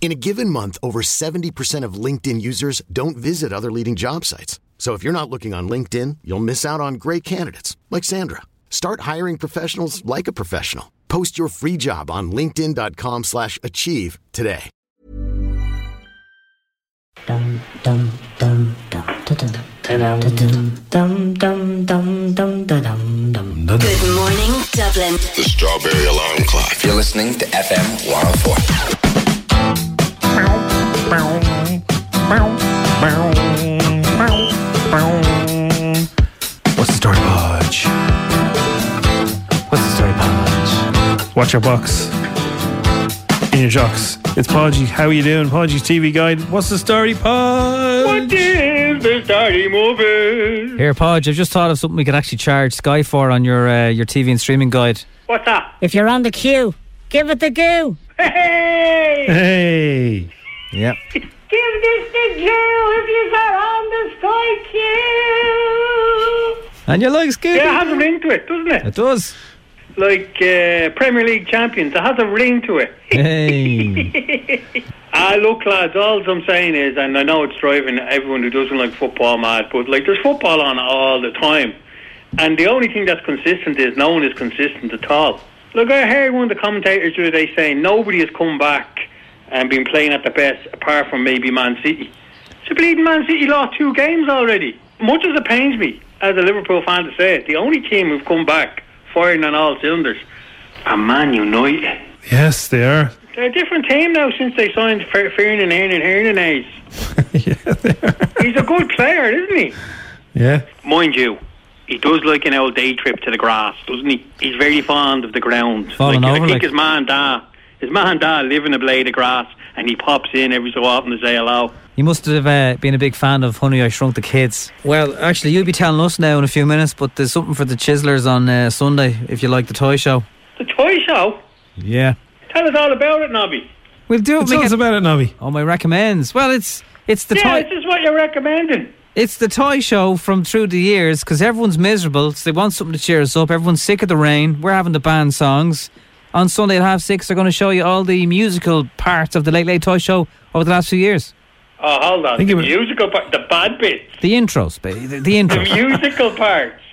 In a given month, over 70% of LinkedIn users don't visit other leading job sites. So if you're not looking on LinkedIn, you'll miss out on great candidates like Sandra. Start hiring professionals like a professional. Post your free job on linkedin.com/achieve slash achieve today. Dum dum dum dum dum dum dum dum dum dum dum dum dum. Good morning, Dublin. The Strawberry Alarm Clock. You're listening to FM 104. What's the story, Podge? What's the story, Podge? Watch your box. In your jocks. It's Podgy. How are you doing? Podgy's TV guide. What's the story, Podge? What is the story movie? Here, Podge, I've just thought of something we could actually charge Sky for on your uh, your TV and streaming guide. What's that? If you're on the queue, give it the goo. Hey! Hey. Yep. Give this the Joe if you are on the sky queue. And you like Scooby? Yeah, it has a ring to it, doesn't it? It does. Like uh, Premier League champions, it has a ring to it. Hey. Ah, look, lads, all I'm saying is, and I know it's driving everyone who doesn't like football mad, but like there's football on all the time. And the only thing that's consistent is no one is consistent at all. Look, I heard one of the commentators the other day saying nobody has come back and been playing at the best apart from maybe Man City. So bleeding Man City lost two games already. Much as it pains me as a Liverpool fan to say it, the only team who've come back firing on all cylinders are Man United. Yes, they are. They're a different team now since they signed Fer- Ferdinand Hernan Hernandez. Yeah. He's a good player, isn't he? Yeah. Mind you, he does like an old day trip to the grass, doesn't he? He's very fond of the ground. Falling like, over, I think like- his man da, his man Dad live in a blade of grass, and he pops in every so often to say hello. You must have uh, been a big fan of Honey, I Shrunk the Kids. Well, actually, you'll be telling us now in a few minutes, but there's something for the Chislers on uh, Sunday if you like the toy show. The toy show. Yeah. Tell us all about it, Nobby. We'll do it. Tell us about it, Nobby. Oh, my recommends. Well, it's it's the yeah, toy. this is what you're recommending. It's the toy show from through the years because everyone's miserable. So they want something to cheer us up. Everyone's sick of the rain. We're having the band songs. On Sunday at half six, they're going to show you all the musical parts of the Late Late Toy Show over the last few years. Oh, hold on. Think The it was- musical part, the bad bits, The intros, baby. The, the the intros. musical parts.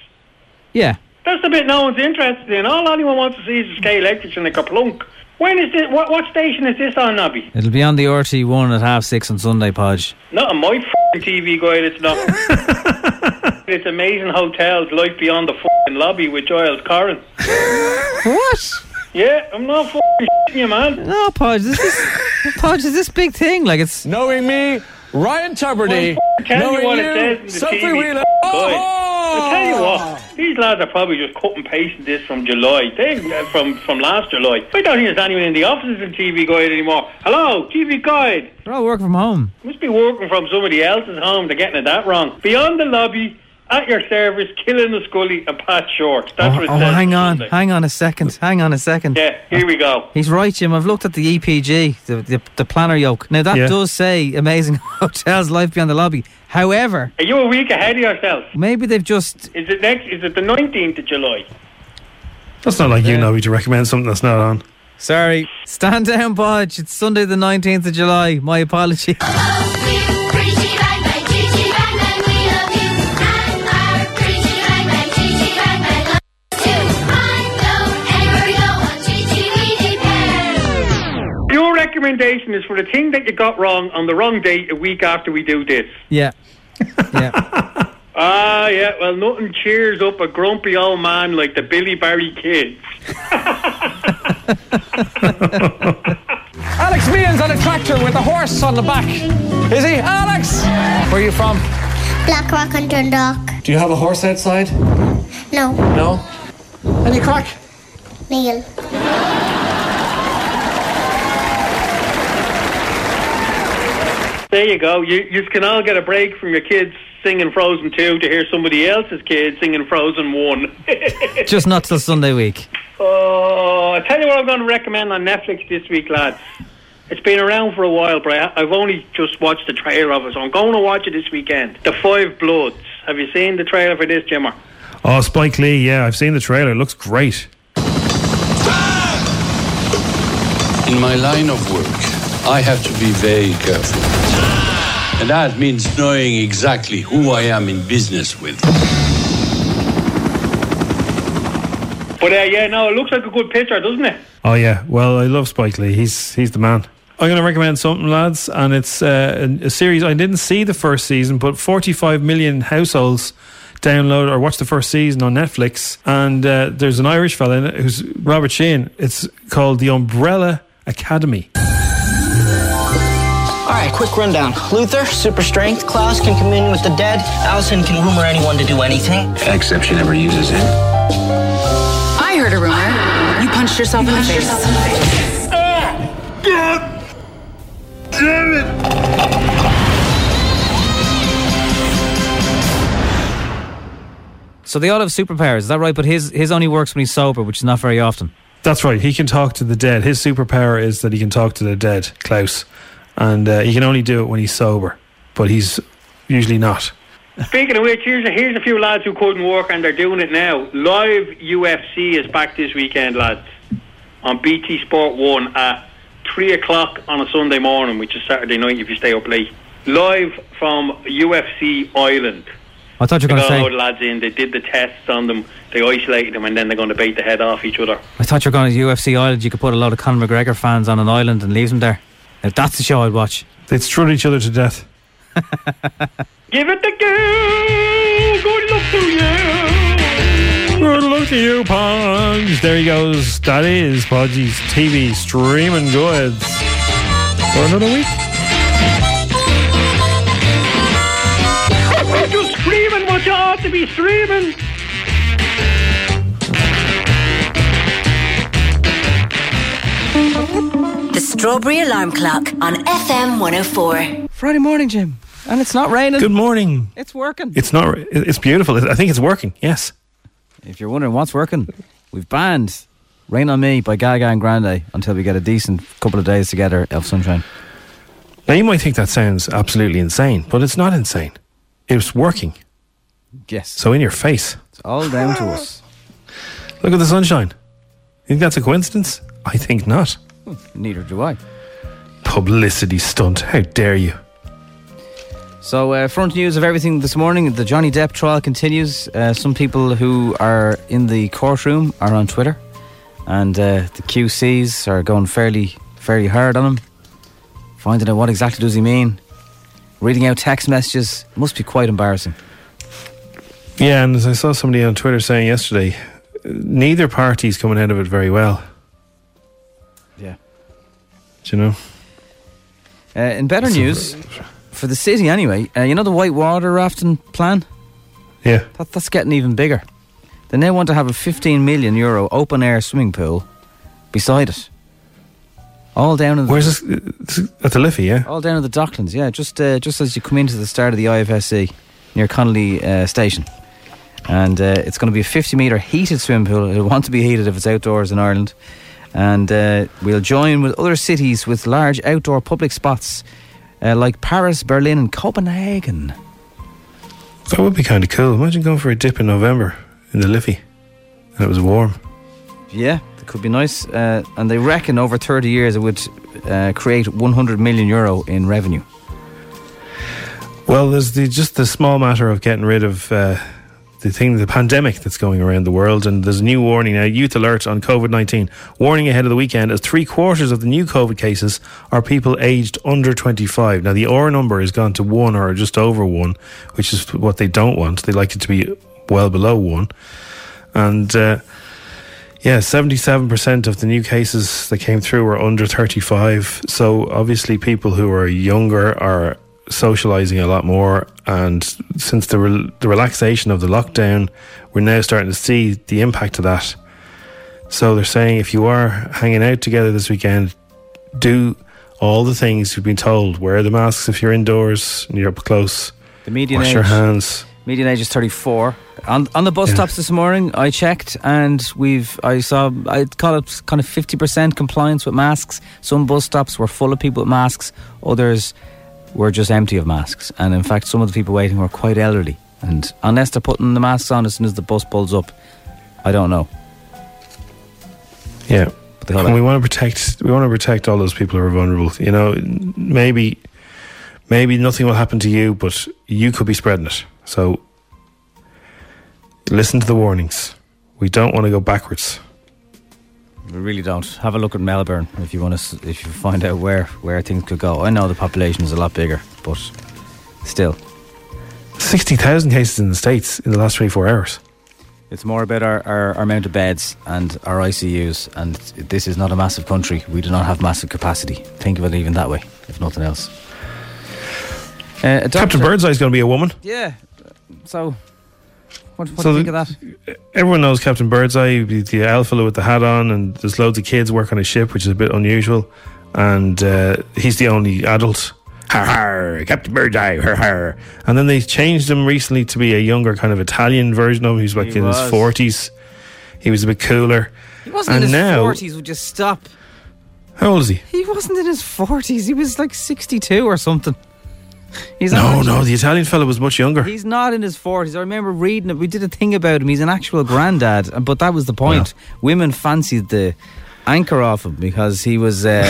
Yeah. That's the bit no one's interested in. All anyone wants to see is the Sky Electric and a Kerplunk. When is this? What, what station is this on, Nobby? It'll be on the RTÉ One at half six on Sunday, Podge. Not on my f***ing TV guide, it's not. it's Amazing Hotels, Life Beyond the f***ing Lobby with Giles Coren. What? Yeah, I'm not f***ing shitting you, man. No, Podge. This is Podge. Is this big thing? Like it's. Knowing me, Ryan Tubridy. Well, tell you knowing what you, it says in the Sophie TV Wheeler. guide. I tell you what, these lads are probably just cut and pasting this from July. They uh, from from last July. I don't think there's anyone in the offices in TV Guide anymore. Hello, TV Guide. They're all working from home. Must be working from somebody else's home. They're getting it that wrong. Beyond the lobby, at your service, Killinaskully and Pat Shortt. That's Oh, what it oh, says. hang on, Sunday. hang on a second, hang on a second. Yeah, here we go. He's right, Jim. I've looked at the EPG, the the, the planner yoke. Now that Yeah. does say amazing hotels, life beyond the lobby. However, Are you a week ahead of yourself? maybe they've just Is it next? Is it the nineteenth of July? That's not like you, know Nobby, to recommend something that's not on. sorry. Stand down, Podge. It's Sunday the nineteenth of July. My apology. recommendation is for the thing that you got wrong on the wrong date a week after we do this. Yeah, yeah. Ah, yeah. Well, nothing cheers up a grumpy old man like the Billy Barry kids. Alex Meehan's on a tractor with a horse on the back. Is he? Alex! Where are you from? Blackrock and Dundalk. Do you have a horse outside? No, No? Any crack? Neil. There you go. You you can all get a break from your kids singing Frozen 2 to hear somebody else's kids singing Frozen 1. Just not till Sunday week. Oh, I tell you what I'm going to recommend on Netflix this week, lads. It's been around for a while, but I, I've only just watched the trailer of it, so I'm going to watch it this weekend. The Five Bloods. Have you seen the trailer for this, Jimmer? Oh, Spike Lee, yeah, I've seen the trailer. It looks great. In my line of work, I have to be very careful. And that means knowing exactly who I am in business with. But uh, yeah, no, it looks like a good picture, doesn't it? Oh yeah, well I love Spike Lee. He's he's the man. I'm going to recommend something, lads, and it's uh, a, a series. I didn't see the first season, but 45 million households download or watch the first season on Netflix. And uh, there's an Irish fella in it who's Robert Sheehan. It's called The Umbrella Academy. All right, quick rundown. Luther, super strength. Klaus can commune with the dead. Allison can rumor anyone to do anything. Except she never uses it. I heard a rumor. You punched yourself in the face. God ah, damn it! So they all have superpowers, is that right? But his his only works when he's sober, which is not very often. That's right. He can talk to the dead. His superpower is that he can talk to the dead, Klaus, and uh, he can only do it when he's sober. But he's usually not. Speaking of which, here's a, here's a few lads who couldn't work and they're doing it now. Live UFC is back this weekend, lads, on BT Sport 1 at 3 o'clock on a Sunday morning, which is Saturday night if you stay up late. Live from UFC Island. I thought you were going to a say. load of lads in, they did the tests on them, they isolated them, and then they're going to bait the head off each other. I thought you were going to UFC Island. You could put a lot of Conor McGregor fans on an island and leave them there. Now, that's the show I'd watch. They'd strut each other to death. Give it the go! Good luck to you! Good luck to you, Podge. There he goes. That is Podgy's TV streaming goods for another week. Just screaming what you ought to be screaming! The Strawberry Alarm Clock on FM 104. Friday morning, Jim. And it's not raining. Good morning. It's working. It's not. It's beautiful. I think it's working. Yes. If you're wondering what's working, we've banned Rain on Me by Gaga and Grande until we get a decent couple of days together of sunshine. Now you might think that sounds absolutely insane, but it's not insane. It's working. Yes. So in your face. It's all down to us. Look at the sunshine. You think that's a coincidence? I think not. Neither do I. Publicity stunt. How dare you? So, uh, front news of everything this morning the Johnny Depp trial continues. Uh, some people who are in the courtroom are on Twitter, and uh, the QCs are going fairly, fairly hard on him, finding out what exactly does he mean. Reading out text messages must be quite embarrassing. Yeah, and as I saw somebody on Twitter saying yesterday, neither party's coming out of it very well. You know? Uh, in better news, for the city anyway, uh, you know the white water rafting plan? Yeah. That, that's getting even bigger. They now want to have a 15 million euro open air swimming pool beside it. All down in the, Where's this? At the Liffey, yeah? all down in the Docklands, yeah, just uh, just as you come into the start of the IFSC near Connolly uh, Station. And uh, it's going to be a 50 metre heated swimming pool. It'll want to be heated if it's outdoors in Ireland. And uh, we'll join with other cities with large outdoor public spots uh, like Paris, Berlin, and Copenhagen. That would be kind of cool. Imagine going for a dip in November in the Liffey and it was warm. Yeah, it could be nice. Uh, and they reckon over 30 years it would uh, create 100 million euro in revenue. Well, there's the, just the small matter of getting rid of uh, the thing, the pandemic that's going around the world. And there's a new warning now youth alert on COVID 19. Warning ahead of the weekend as three quarters of the new COVID cases are people aged under 25. Now, the R number has gone to one or just over one, which is what they don't want. They like it to be well below one. And. Uh, yeah, 77% of the new cases that came through were under 35. So obviously, people who are younger are socializing a lot more. And since the, re- the relaxation of the lockdown, we're now starting to see the impact of that. So they're saying if you are hanging out together this weekend, do all the things you've been told. Wear the masks if you're indoors and you're up close. The median Wash age, your hands. Median age is 34. On on the bus Yeah. stops this morning, I checked and we've I saw I'd call it kind of 50% compliance with masks. Some bus stops were full of people with masks, others were just empty of masks. And in fact, some of the people waiting were quite elderly. And unless they're putting the masks on as soon as the bus pulls up, I don't know. Yeah. But And we want to protect we want to protect all those people who are vulnerable. You know, maybe maybe nothing will happen to you, but you could be spreading it. So listen to the warnings. We don't want to go backwards. We really don't. Have a look at Melbourne if you want to. If you find out where where things could go. I know the population is a lot bigger, but still, Sixty thousand cases in the states in the last twenty four hours. it's more about our, our, our amount of beds and our ICUs. And this is not a massive country. We do not have massive capacity. Think of it even that way, if nothing else. Uh, Captain Birdseye is going to be a woman. Yeah. So, what, what So do you think the- of that? Everyone knows Captain Birdseye, the the owl fellow with the hat on, and there's loads of kids work on his ship, which is a bit unusual. And uh, he's the only adult. Har har, Captain Birdseye, har har. And then they changed him recently to be a younger kind of Italian version of him. He's like He in was. his forties. He was a bit cooler. He wasn't and in his now, forties. Would just stop. how old is he? He wasn't in his forties. He was like sixty-two or something. He's No, no, the Italian fellow was much younger. He's not in his forties. I remember reading it. We did a thing about him. He's an actual granddad, but that was the point. Women fancied the anchor off him because he was uh,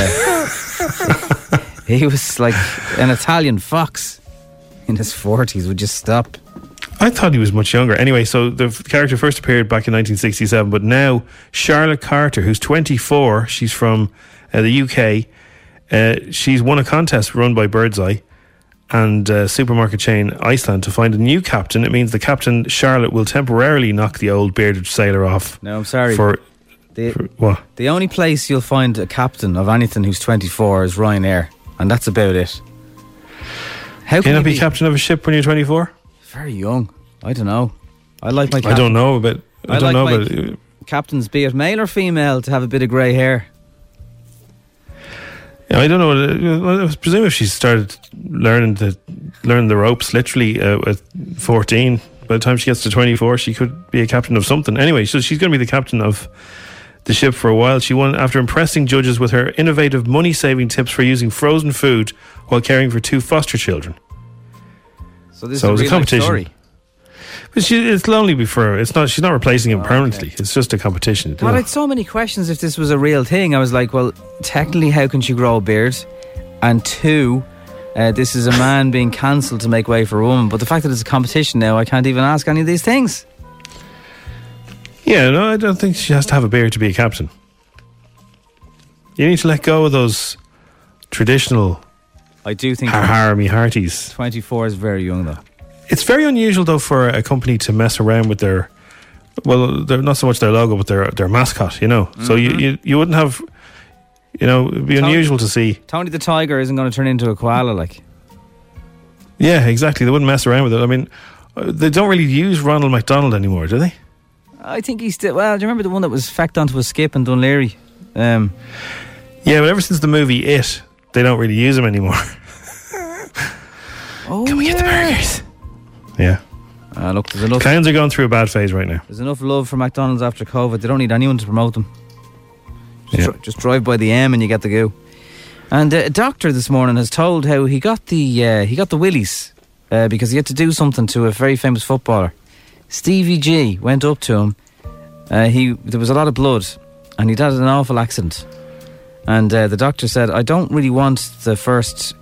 he was like an Italian fox in his forties. Would just stop. I thought he was much younger. Anyway, so the character first appeared back in 1967, but now Charlotte Carter, who's 24, she's from uh, the UK. Uh, she's won a contest run by Birdseye and uh, supermarket chain Iceland to find a new captain. It means the captain Charlotte will temporarily knock the old bearded sailor off. No, I'm sorry. For, The, for what? the only place you'll find a captain of anything who's 24 is Ryanair, and that's about it. How Can can you be be captain of a ship when you're 24? very young? I don't know. I like my. I don't know, but I, I don't like know, but uh, captains, be it male or female, to have a bit of grey hair. I don't know. uh, I presume if she started learning the learn the ropes literally uh, at fourteen, by the time she gets to twenty four, she could be a captain of something. Anyway, so she's going to be the captain of the ship for a while. She won after impressing judges with her innovative money saving tips for using frozen food while caring for two foster children. So this So it was is a a real life competition. story. But she, it's lonely before. It's not. She's not replacing him permanently. It's just a competition. Well, I had so many questions if this was a real thing. I was like, well, technically, how can she grow a beard? And two, uh, this is a man being cancelled to make way for a woman. But the fact that it's a competition now, I can't even ask any of these things. Yeah, no, I don't think she has to have a beard to be a captain. You need to let go of those traditional I do think har har me hearties. 24 is very young, though. It's very unusual though for a company to mess around with their well, they're not so much their logo, but their their mascot. You know, so you, Mhm. you you wouldn't have. You know, it'd be Tony- unusual to see. Tony the Tiger isn't going to turn into a koala, like. Yeah, exactly. They wouldn't mess around with it. I mean, uh, they don't really use Ronald McDonald anymore, do they? I think he's still. Well, do you remember the one that was fecked onto a skip in Dún Laoghaire? Um, Yeah, but ever since the movie It, they don't really use him anymore. oh, Can we get the burgers? Yeah. Uh, look, there's enough. Clowns are going through a bad phase right now. There's enough love for McDonald's after COVID. They don't need anyone to promote them. Just, Yeah. dri- just drive by the M and you get the go. And uh, a doctor this morning has told how he got the uh, he got the willies uh, because he had to do something to a very famous footballer. Stevie G went up to him. Uh, he there was a lot of blood, and he'd had an awful accident. And uh, the doctor said, "I don't really want the first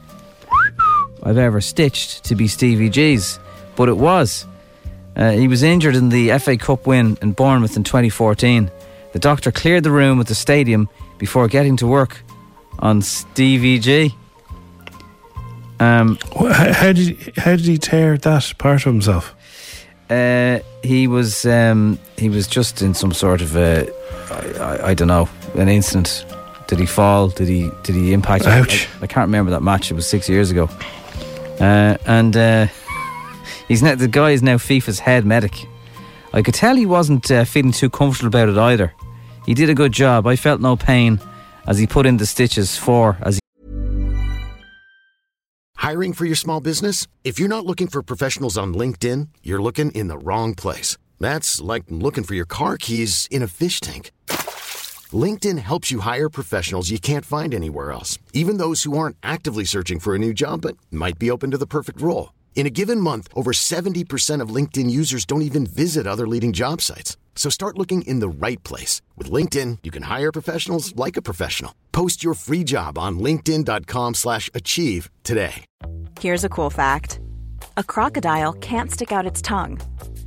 I've ever stitched to be Stevie G's, but it was." Uh, he was injured in the FA Cup win in Bournemouth in 2014. The doctor cleared the room at the stadium before getting to work on Stevie G. Um, How, how did he, how did he tear that part of himself? uh, he was um, he was just in some sort of a, I, I, I don't know an incident. Did he fall? Did he did he impact? Ouch. I, I can't remember that match. It was six years ago. Uh, and uh, he's now the guy is now FIFA's head medic. I could tell he wasn't uh, feeling too comfortable about it either. He did a good job. I felt no pain as he put in the stitches for as he Hiring for your small business? If you're not looking for professionals on LinkedIn, you're looking in the wrong place. That's like looking for your car keys in a fish tank. LinkedIn helps you hire professionals you can't find anywhere else, even those who aren't actively searching for a new job but might be open to the perfect role. In a given month, over 70% of LinkedIn users don't even visit other leading job sites. So start looking in the right place. With LinkedIn, you can hire professionals like a professional. Post your free job on linkedin.com slash achieve today. Here's a cool fact a crocodile can't stick out its tongue.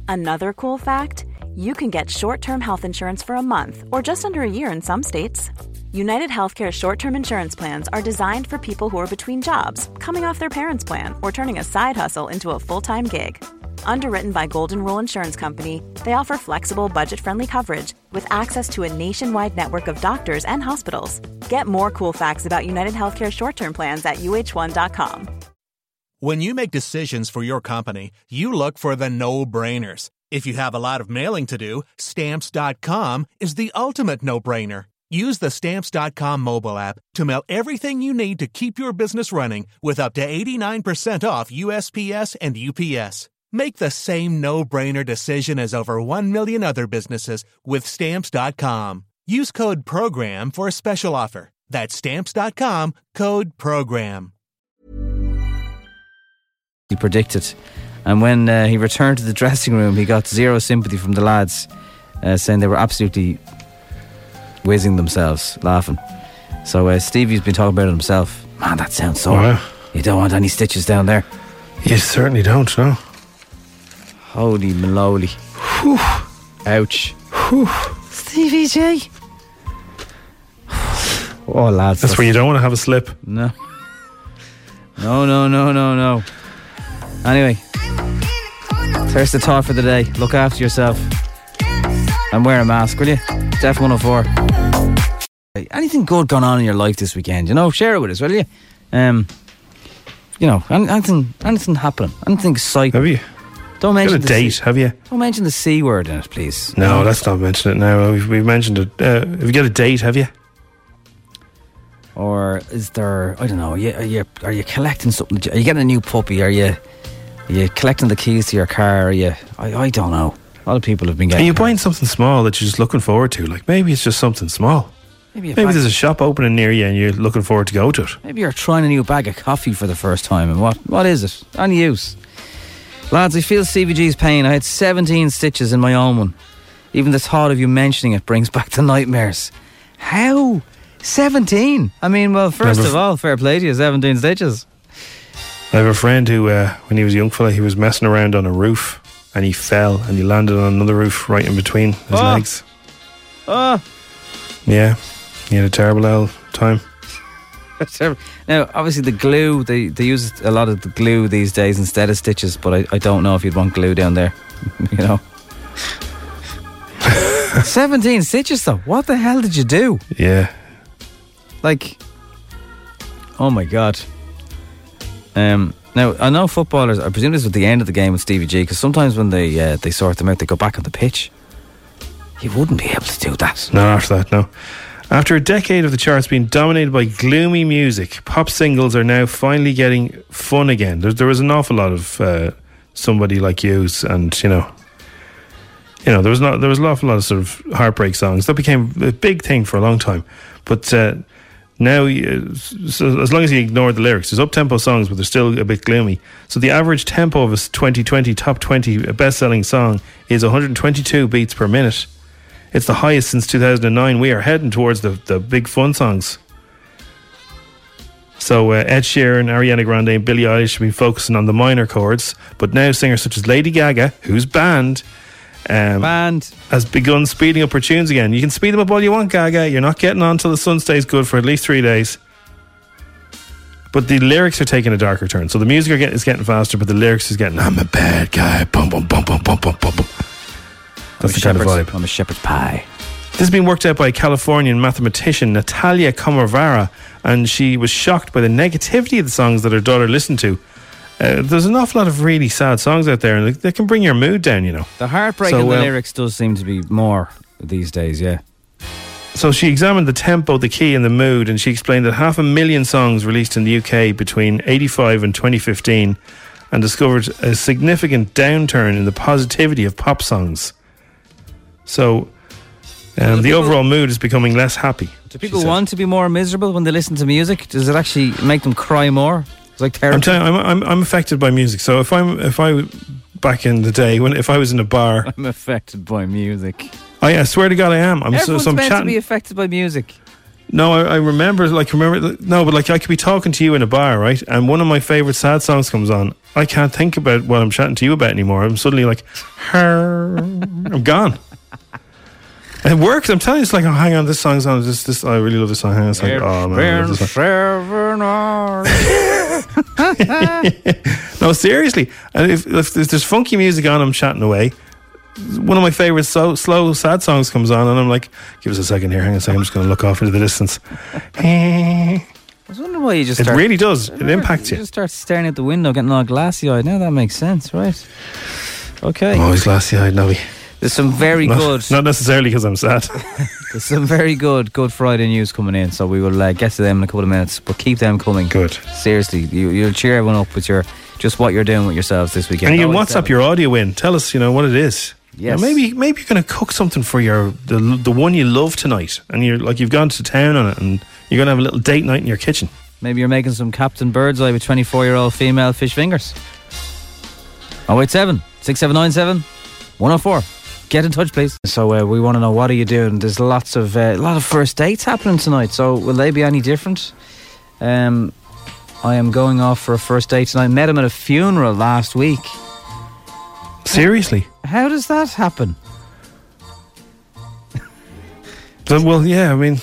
Another cool fact you can get short term health insurance for a month or just under a year in some states. United Healthcare short term insurance plans are designed for people who are between jobs, coming off their parents' plan, or turning a side hustle into a full time gig. Underwritten by Golden Rule Insurance Company, they offer flexible, budget friendly coverage with access to a nationwide network of doctors and hospitals. Get more cool facts about United Healthcare short term plans at uh1.com. When you make decisions for your company, you look for the no brainers. If you have a lot of mailing to do, stamps.com is the ultimate no brainer. Use the stamps.com mobile app to mail everything you need to keep your business running with up to 89% off USPS and UPS. Make the same no brainer decision as over 1 million other businesses with stamps.com. Use code PROGRAM for a special offer. That's stamps.com code PROGRAM. He predicted. And when uh, he returned to the dressing room, he got zero sympathy from the lads, uh, saying they were absolutely whizzing themselves, laughing. So uh, Stevie's been talking about it himself. Man, that sounds sore. Wow. You don't want any stitches down there. You certainly don't, no. Holy maloli. Ouch. Stevie G. Oh, lads. That's where you don't want to have a slip. No. No, no, no, no, no. Anyway, there's the thought for the day. Look after yourself. And wear a mask, will you? Def 104. Anything good going on in your life this weekend? You know, share it with us, will you? Um, you know, anything, anything happening, anything exciting. Have you? Don't Got mention a the date, C- have you? Don't mention the c word in it, please. No, let's not mention it now. We've, we've mentioned it. Uh, have you got a date, have you? Or is there? I don't know. Are you are you, are you collecting something? Are you getting a new puppy? Are you are you collecting the keys to your car? Are you? I, I don't know. A lot of people have been getting. Are you buying something small that you're just looking forward to? Like maybe it's just something small. Maybe Maybe there's a shop opening near you and you're looking forward to go to it. Maybe you're trying a new bag of coffee for the first time, and what what is it? Any use? Lads, I feel Stevie G's pain. I had 17 stitches in my own one. Even the thought of you mentioning it brings back the nightmares. How? 17? I mean, well, first Never of all, fair play to you, 17 stitches. I have a friend who, uh, when he was a young fella, he was messing around on a roof and he fell and he landed on another roof right in between his Oh. legs. Oh, Yeah, he had a terrible old time. Now, obviously, the glue, they, they use a lot of the glue these days instead of stitches, but I, I don't know if you'd want glue down there. you know? 17 stitches, though. What the hell did you do? Yeah, Like, oh my God. Um, now, I know footballers, I presume this was the end of the game with Stevie G, because sometimes when they uh, they sort them out, they go back on the pitch. You wouldn't be able to do that. not after that, no. After a decade of the charts being dominated by gloomy music, pop singles are now finally getting fun again. There, there was an awful lot of uh, somebody like yous, and you know, you know, there was not there was an awful lot of sort of heartbreak songs that became a big thing for a long time. But uh, now, uh, so as long as you ignore the lyrics, there's up tempo songs, but they're still a bit gloomy. So the average tempo of a 2020 top 20 best selling song is 122 beats per minute. It's the highest since 2009. We are heading towards the, the big fun songs. So uh, Ed Sheeran, Ariana Grande, and Billie Eilish have been focusing on the minor chords, but now singers such as Lady Gaga, who's banned, um, banned, has begun speeding up her tunes again. You can speed them up all you want, Gaga. You're not getting on till the sun stays good for at least three days. But the lyrics are taking a darker turn. So the music get, is getting faster, but the lyrics is getting, I'm a bad guy. Bum, bum, bum, bum, bum, bum, bum. That's the kind of vibe. I'm a shepherd's pie. This has been worked out by Californian mathematician Natalia Komarova, and she was shocked by the negativity of the songs that her daughter listened to. Uh, there's an awful lot of really sad songs out there, and they, they can bring your mood down, you know. The heartbreak So, in the uh, lyrics does seem to be more these days, yeah. So she examined the tempo, the key, and the mood, and she explained that half a million songs released in the UK between 85 and 2015 and discovered a significant downturn in the positivity of pop songs. So um, the overall mood is becoming less happy. Do people want to be more miserable when they listen to music? Does it actually make them cry more? It's like therapy. I'm telling you, I'm, I'm, I'm affected by music. So if I'm if I back in the day when if I was in a bar, I'm affected by music. I, I swear to God, I am. I'm so, Everyone's so I'm meant chatting. to be affected by music. No, I, I remember, like, remember, no, but like, I could be talking to you in a bar, right? And one of my favorite sad songs comes on. I can't think about what I'm chatting to you about anymore. I'm suddenly like, I'm gone. And it works. I'm telling you, it's like, oh, hang on, this song's on. This, this, I really love this song. Hang on, it's like, oh man, I love this song. no, seriously. And if, if there's funky music on, I'm chatting away. One of my favorite so, slow, sad songs comes on, and I'm like, give us a second here. Hang on a second. I'm just going to look off into the distance. I was wondering why you just It start, really does. It impacts you you. just start staring at the window, getting all glassy eyed. Now that makes sense, right? Okay. I'm always glassy eyed, Nobby. There's some very not, good. Not necessarily because I'm sad. There's some very good Good Friday news coming in, so we will uh, get to them in a couple of minutes. But keep them coming. Good. Seriously, you, you'll cheer everyone up with your just what you're doing with yourselves this weekend. and you can WhatsApp your audio in. Tell us, you know, what it is. Yes. You know, maybe maybe you're going to cook something for your the the one you love tonight, and you're like you've gone to town on it, and you're going to have a little date night in your kitchen. Maybe you're making some Captain Birdseye with 24 year old female fish fingers. 087 6797 104. Get in touch, please. So uh, we want to know what are you doing? There's lots of uh, a lot of first dates happening tonight. So will they be any different? Um, I am going off for a first date tonight. I met him at a funeral last week. Seriously? How does that happen? But, well, yeah. I mean,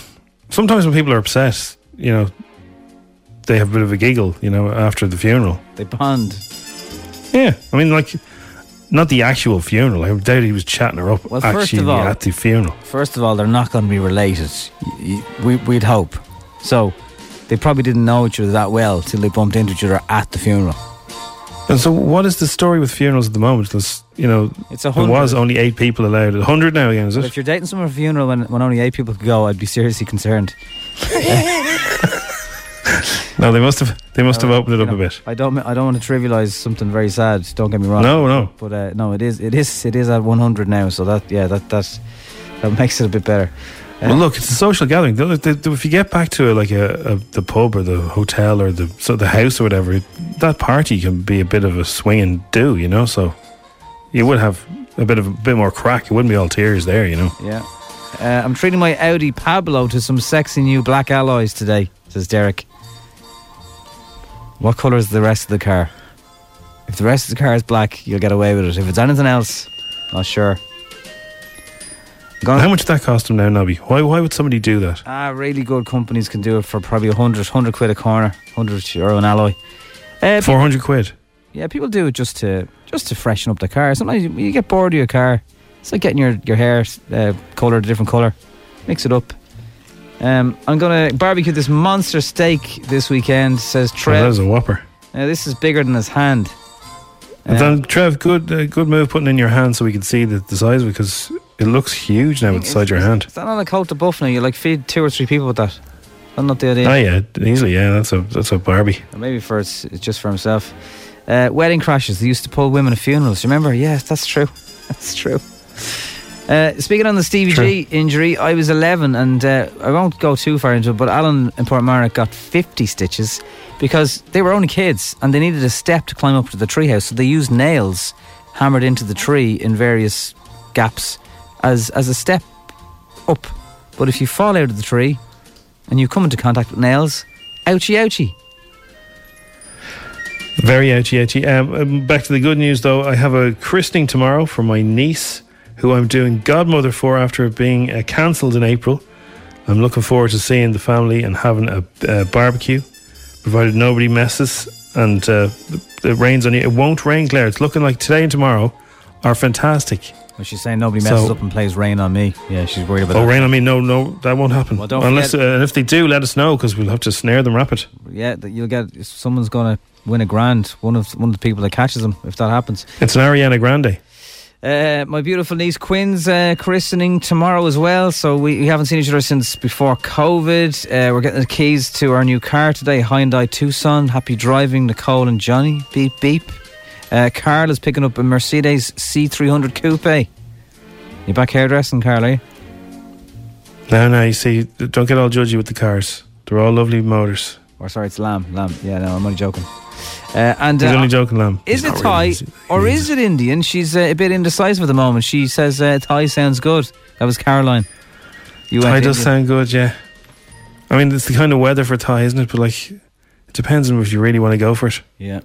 sometimes when people are upset, you know, they have a bit of a giggle, you know, after the funeral. They bond. Yeah, I mean, like, not the actual funeral. I doubt he was chatting her up Well, first actually of all- at the funeral. First of all, they're not going to be related. Y- y- We, we'd hope. So they probably didn't know each other that well till they bumped into each other at the funeral. And so, what is the story with funerals at the moment? There's, you know, It's a there was only eight people allowed. A hundred now again, is But it? if you're dating someone at a funeral when, when only eight people could go, I'd be seriously concerned. No, they must have. They must have opened it up a bit. I don't. I don't want to trivialize something very sad. Don't get me wrong. No, no. But uh, no, it is. It is. It is at 100 now. So that yeah, that that that makes it a bit better. Uh, Well, look, it's a social gathering. The- the- the- If you get back to like a, a the pub or the hotel or the so the house or whatever, it, that party can be a bit of a swing and do, you know. So you would have a bit of a bit more crack. It wouldn't be all tears there, you know. Yeah. Uh, I'm treating my Audi Pablo to some sexy new black alloys today, says Derek. What colour is the rest of the car? If the rest of the car is black, you'll get away with it. If it's anything else, not sure. How much did that cost him now, Nobby? Why why would somebody do that? Ah, really good companies can do it for probably 100, 100 quid a corner, 100 euro an alloy. Uh, Four hundred quid. Yeah, people do it just to just to freshen up the car. Sometimes you, you get bored of your car. It's like getting your your hair uh, coloured a different colour. Mix it up. Um, I'm gonna barbecue this monster steak this weekend. Says Oh, Trev. that is a whopper. Now this is bigger than his hand. But then Trev, good uh, good move putting in your hand so we can see the, the size because it looks huge now inside your hand. Is that not a côte de boeuf now? You like feed two or three people with that. That's not the idea. Oh yeah, easily. Yeah, that's a that's a Barbie. Or maybe for it's, it's just for himself. Uh, wedding crashes. They used to pull women at funerals. You remember? Yes, that's true. That's true. Uh, speaking on the Stevie G injury, I was 11 and uh, I won't go too far into it, but Alan in Portmarnock got 50 stitches because they were only kids and they needed a step to climb up to the treehouse. So they used nails hammered into the tree in various gaps as, as a step up. But if you fall out of the tree and you come into contact with nails, ouchie ouchie. Very ouchy ouchy. Um, um, back to the good news though. I have a christening tomorrow for my niece, who I'm doing godmother for after being uh, cancelled in April. I'm looking forward to seeing the family and having a, a barbecue, provided nobody messes and uh, it rains on you. It won't rain, Claire. It's looking like today and tomorrow are fantastic. Well, she's saying nobody messes So- up and plays rain on me. Yeah, she's worried about that. Oh, that. rain on me? No, no, that won't happen. Well, don't Unless, uh, and if they do, let us know because we'll have to snare them rapid. Yeah, you'll get someone's going to win a grand. One of one of the people that catches them if that happens. It's an Ariana Grande. Uh, my beautiful niece Quinn's uh, christening tomorrow as well. So we, we haven't seen each other since before COVID. Uh, we're getting the keys to our new car today, Hyundai Tucson. Happy driving, Nicole and Johnny. Beep beep. Uh, Carl is picking up a Mercedes C300 Coupe. You back hairdressing, Carl? Are? No, no, you see, don't get all judgy with the cars. They're all lovely motors. Or sorry, it's Lamb. Lamb. Yeah, no, I'm only joking. Uh, and He's uh, only joking, Lamb. Is He's it Thai really, or is it Indian? She's uh, a bit indecisive at the moment. She says uh, Thai sounds good. That was Caroline. You Thai does Indian. sound good, yeah. I mean, it's the kind of weather for Thai, isn't it? But like, it depends on if you really want to go for it. Yeah.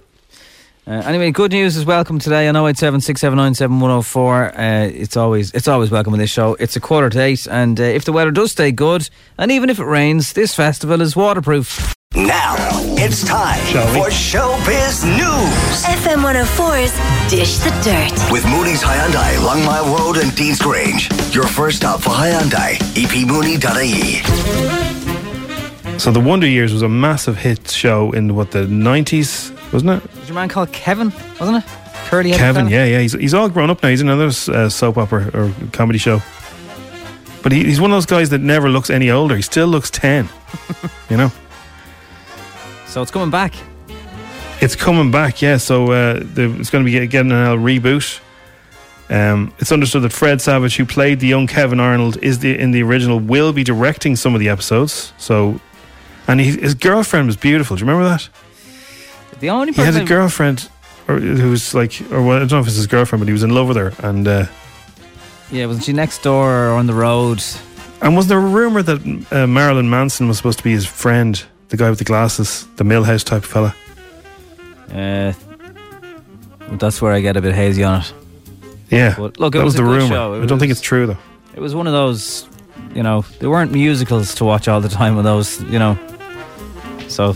Uh, anyway, good news is welcome today on 087 679 7104. Uh, It's always it's always welcome on this show. It's a quarter to eight, and uh, if the weather does stay good, and even if it rains, this festival is waterproof. Now it's time for Showbiz News FM 104's Dish the Dirt. with Mooney's Hyundai, Long Mile Road and Deansgrange. Your first stop for Hyundai, E epmooney.ie. So the Wonder Years was a massive hit show in what the nineties, wasn't it? Was your man called Kevin, wasn't it? Curly Kevin, yeah, yeah. He's he's all grown up now. He's in another uh, soap opera or comedy show. But he, he's one of those guys that never looks any older. He still looks ten. you know. So it's coming back. It's coming back, yeah. So uh, it's going to be get- getting a reboot. Um, it's understood that Fred Savage, who played the young Kevin Arnold, is the in the original, will be directing some of the episodes. So, and he, his girlfriend was beautiful. Do you remember that? The only He had a girlfriend, or who was like, or well, I don't know if it's his girlfriend, but he was in love with her. And uh, Yeah, wasn't she next door or on the road? and was there a rumor that uh, Marilyn Manson was supposed to be his friend, the guy with the glasses, the Milhouse type fella? Uh, that's where I get a bit hazy on it. Yeah, But look, it that was, was, a the rumor. I don't think it's true though. It was one of those, you know, there weren't musicals to watch all the time with those, you know. So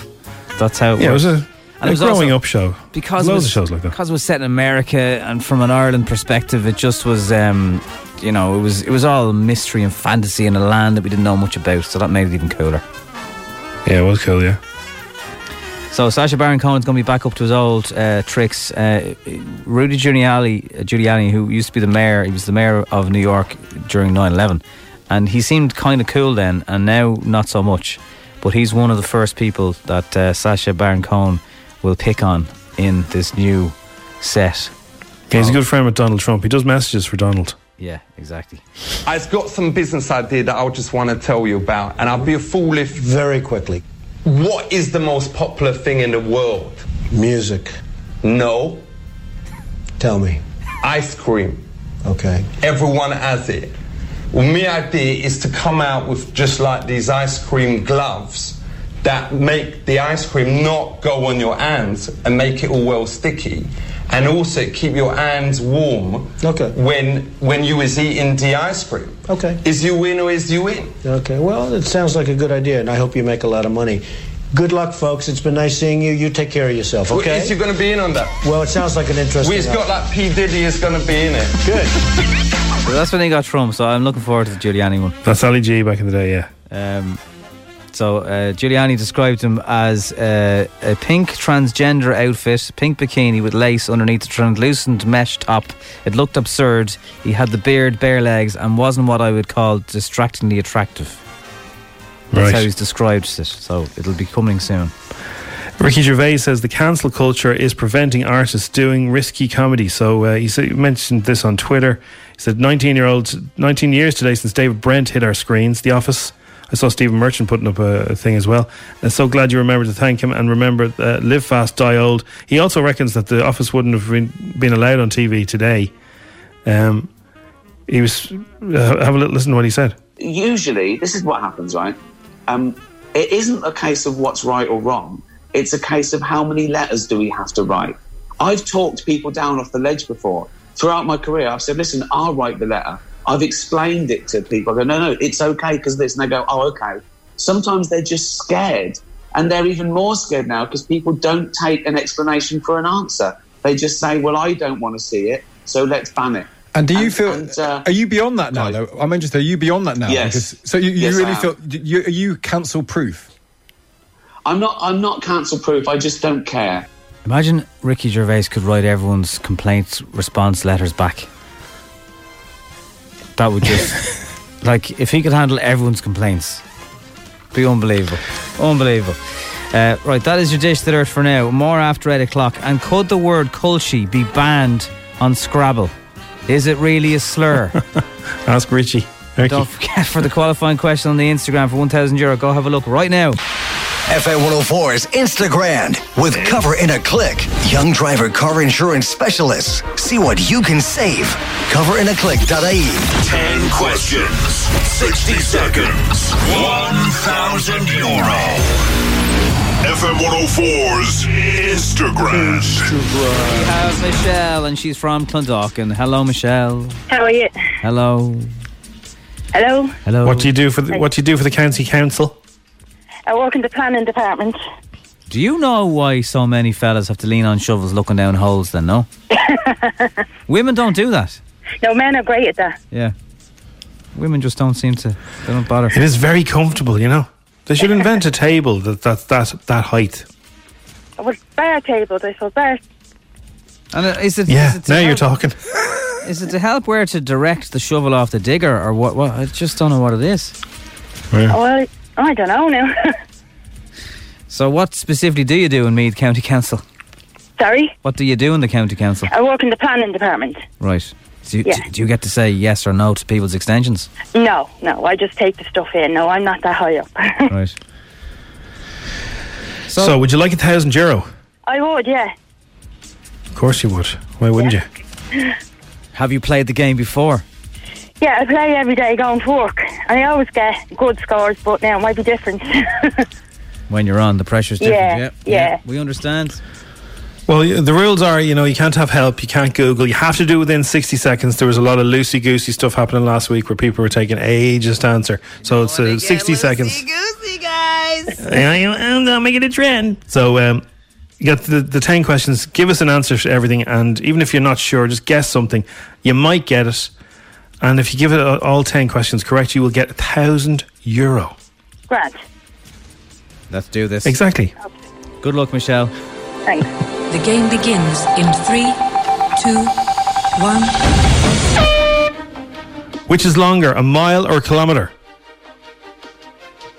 that's how it Yeah, it was a, And it was growing up show. because it loads was, of shows like that. Because it was set in America, and from an Ireland perspective, it just was, um, you know, it was it was all mystery and fantasy in a land that we didn't know much about. So that made it even cooler. Yeah, it was cool. Yeah. So Sacha Baron Cohen's going to be back up to his old uh, tricks. Uh, Rudy Giuliani, uh, Giuliani, who used to be the mayor, he was the mayor of New York during 9/11, and he seemed kind of cool then, and now not so much. But he's one of the first people that uh, Sacha Baron Cohen will pick on in this new set. Yeah, he's a good friend with Donald Trump. He does messages for Donald. Yeah, exactly. I've got some business idea that I just want to tell you about, and I'll be a fool if. Very quickly. What is the most popular thing in the world? Music. No. Tell me. Ice cream. Okay. Everyone has it. Well, my idea is to come out with just like these ice cream gloves that make the ice cream not go on your hands and make it all well sticky. And also keep your hands warm okay. when when you is eating the ice cream. Okay. Is you win or is you win? Okay, well, it sounds like a good idea, and I hope you make a lot of money. Good luck, folks. It's been nice seeing you. You take care of yourself, Well, okay? Is you going to be in on that? Well, it sounds like an interesting. We've got like P Diddy is going to be in it. Good. So that's when he got Trump. So I'm looking forward to the Giuliani one. That's Ali G back in the day. Yeah. Um, so uh, Giuliani described him as uh, a pink transgender outfit, pink bikini with lace underneath a translucent mesh top. It looked absurd. He had the beard, bare legs, and wasn't what I would call distractingly attractive. That's Right. how he's described it. So it'll be coming soon. Ricky Gervais says the cancel culture is preventing artists doing risky comedy. So uh, he, said, he mentioned this on Twitter. He said, 19 year olds, 19 years today since David Brent hit our screens, The Office. I saw Stephen Merchant putting up a, thing as well. Uh, so glad you remembered to thank him and remember uh, live fast, die old. He also reckons that The Office wouldn't have been, been allowed on TV today. Um, he was, uh, have a little listen to what he said. usually this is what happens, right? Um, it isn't a case of what's right or wrong. It's a case of how many letters do we have to write. I've talked people down off the ledge before. Throughout my career, I've said, listen, I'll write the letter. I've explained it to people. I go, no, no, it's okay because this. And they go, oh, okay. Sometimes they're just scared. And they're even more scared now because people don't take an explanation for an answer. They just say, well, I don't want to see it, so let's ban it. And do you feel? uh, are you beyond that now? Though I'm interested. Are you beyond that now? Yes. Because, so you, you Yes, really feel? You, are you cancel proof? I'm not. I'm not cancel proof. I just don't care. Imagine Ricky Gervais could write everyone's complaints response letters back. That would just like if he could handle everyone's complaints, be unbelievable, unbelievable. Uh, right, that is your dish the dirt for now. More after eight o'clock. And could the word culchie be banned on Scrabble? Is it really a slur? Ask Richie. Thank Don't you. forget for the qualifying question on the Instagram for 1,000 euro. Go have a look right now. FM 104's Instagram with Cover in a Click. Young driver car insurance specialists. See what you can save. Coverinaclick.ie. 10 questions, 60 seconds, 1,000 euro. FM 104's Instagram. We have Michelle, and she's from Clondalkin. Hello, Michelle. How are you? Hello. Hello. Hello. What do you do for the, what do you do for the county council? I work in the planning department. Do you know why so many fellas have to lean on shovels looking down holes then, no? Women don't do that. No, men are great at that. Yeah. Women just don't seem to, they don't bother. It is very comfortable, you know. They should invent a table that that that, that height. With bar tables, I suppose. Bar. And uh, is it, Yeah, is it to now you're talking. Is it to help where to direct the shovel off the digger or what? what I just don't know what it is. Well, I don't know now. So, what specifically do you do in Meath County Council? Sorry? What do you do in the County Council? I work in the planning department. Right. Do you, Yeah. do you get to say yes or no to people's extensions? No, no, I just take the stuff in. No, I'm not that high up. right. So, would you like a thousand euro? I would, yeah. Of course you would. Why wouldn't you? Have you played the game before? Yeah, I play every day going to work. And I always get good scores, but now it might be different. When you're on, the pressure's different. Yeah, yeah. We understand. Well, the rules are, you know, you can't have help, you can't Google, you have to do it within 60 seconds. There was a lot of loosey goosey stuff happening last week where people were taking ages to answer. So it's uh, 60 seconds. Loosey goosey guys. I'm not making a trend. So, um, you got the, the 10 questions, give us an answer to everything, and even if you're not sure, just guess something. You might get it. And if you give it all 10 questions correct, you will get a thousand euro. Grant, Let's do this. Exactly. Good luck, Michelle. thanks. The game begins in three, two, one. Which is longer, a mile or a kilometre?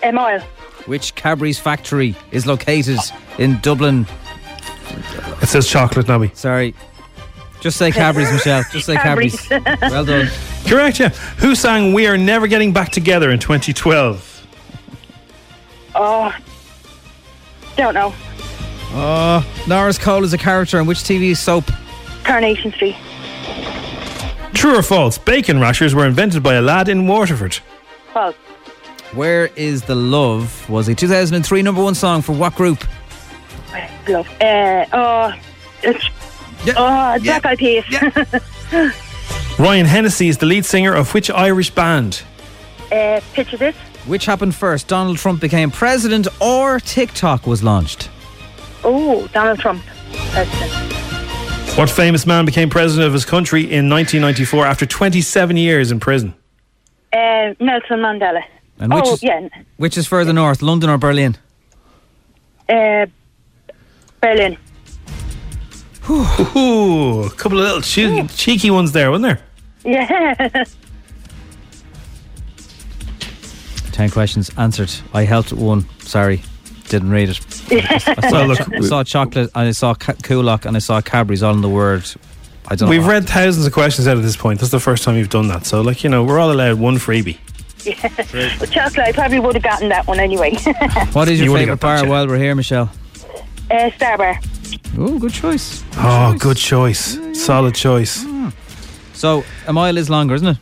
A mile. Which Cadbury's factory is located in Dublin? It says chocolate, Nobby. Sorry. Just say Cadbury's, Michelle. Just say Cadbury's. Cadbury's. well done. Correct, yeah. Who sang We Are Never Getting Back Together in 2012? Oh, don't know. Oh, Norris Cole is a character in which TV soap? Coronation Street. True or false? Bacon rashers were invented by a lad in Waterford. False. Where is the Love was a 2003 number one song for what group? Love. Uh, oh, it's, oh, Black Eyed Peas. Ryan Hennessy is the lead singer of which Irish band? uh, picture this. Which happened first? Donald Trump became president or TikTok was launched? Oh, Donald Trump. President. What famous man became president of his country in 1994 after 27 years in prison? Uh, Nelson Mandela. And which oh, is- yeah. Which is further north, London or Berlin? Uh, Berlin. Ooh, a couple of little cheeky, cheeky ones there, wasn't there? Yeah. Ten questions answered. I helped with one. Sorry, didn't read it. I saw, Well, look, I saw chocolate and I saw ca- Coolock and I saw Cadbury's all in the word. I don't We've know. read thousands of questions out at this point. That's the first time you've done that. So, like, you know, we're all allowed one freebie. yeah. But chocolate, I probably would have gotten that one anyway. What is your would've favourite got bar while we're here, Michelle? uh, Star Bar. Oh, good choice. Oh, good choice. Solid choice. So, a mile is longer, isn't it?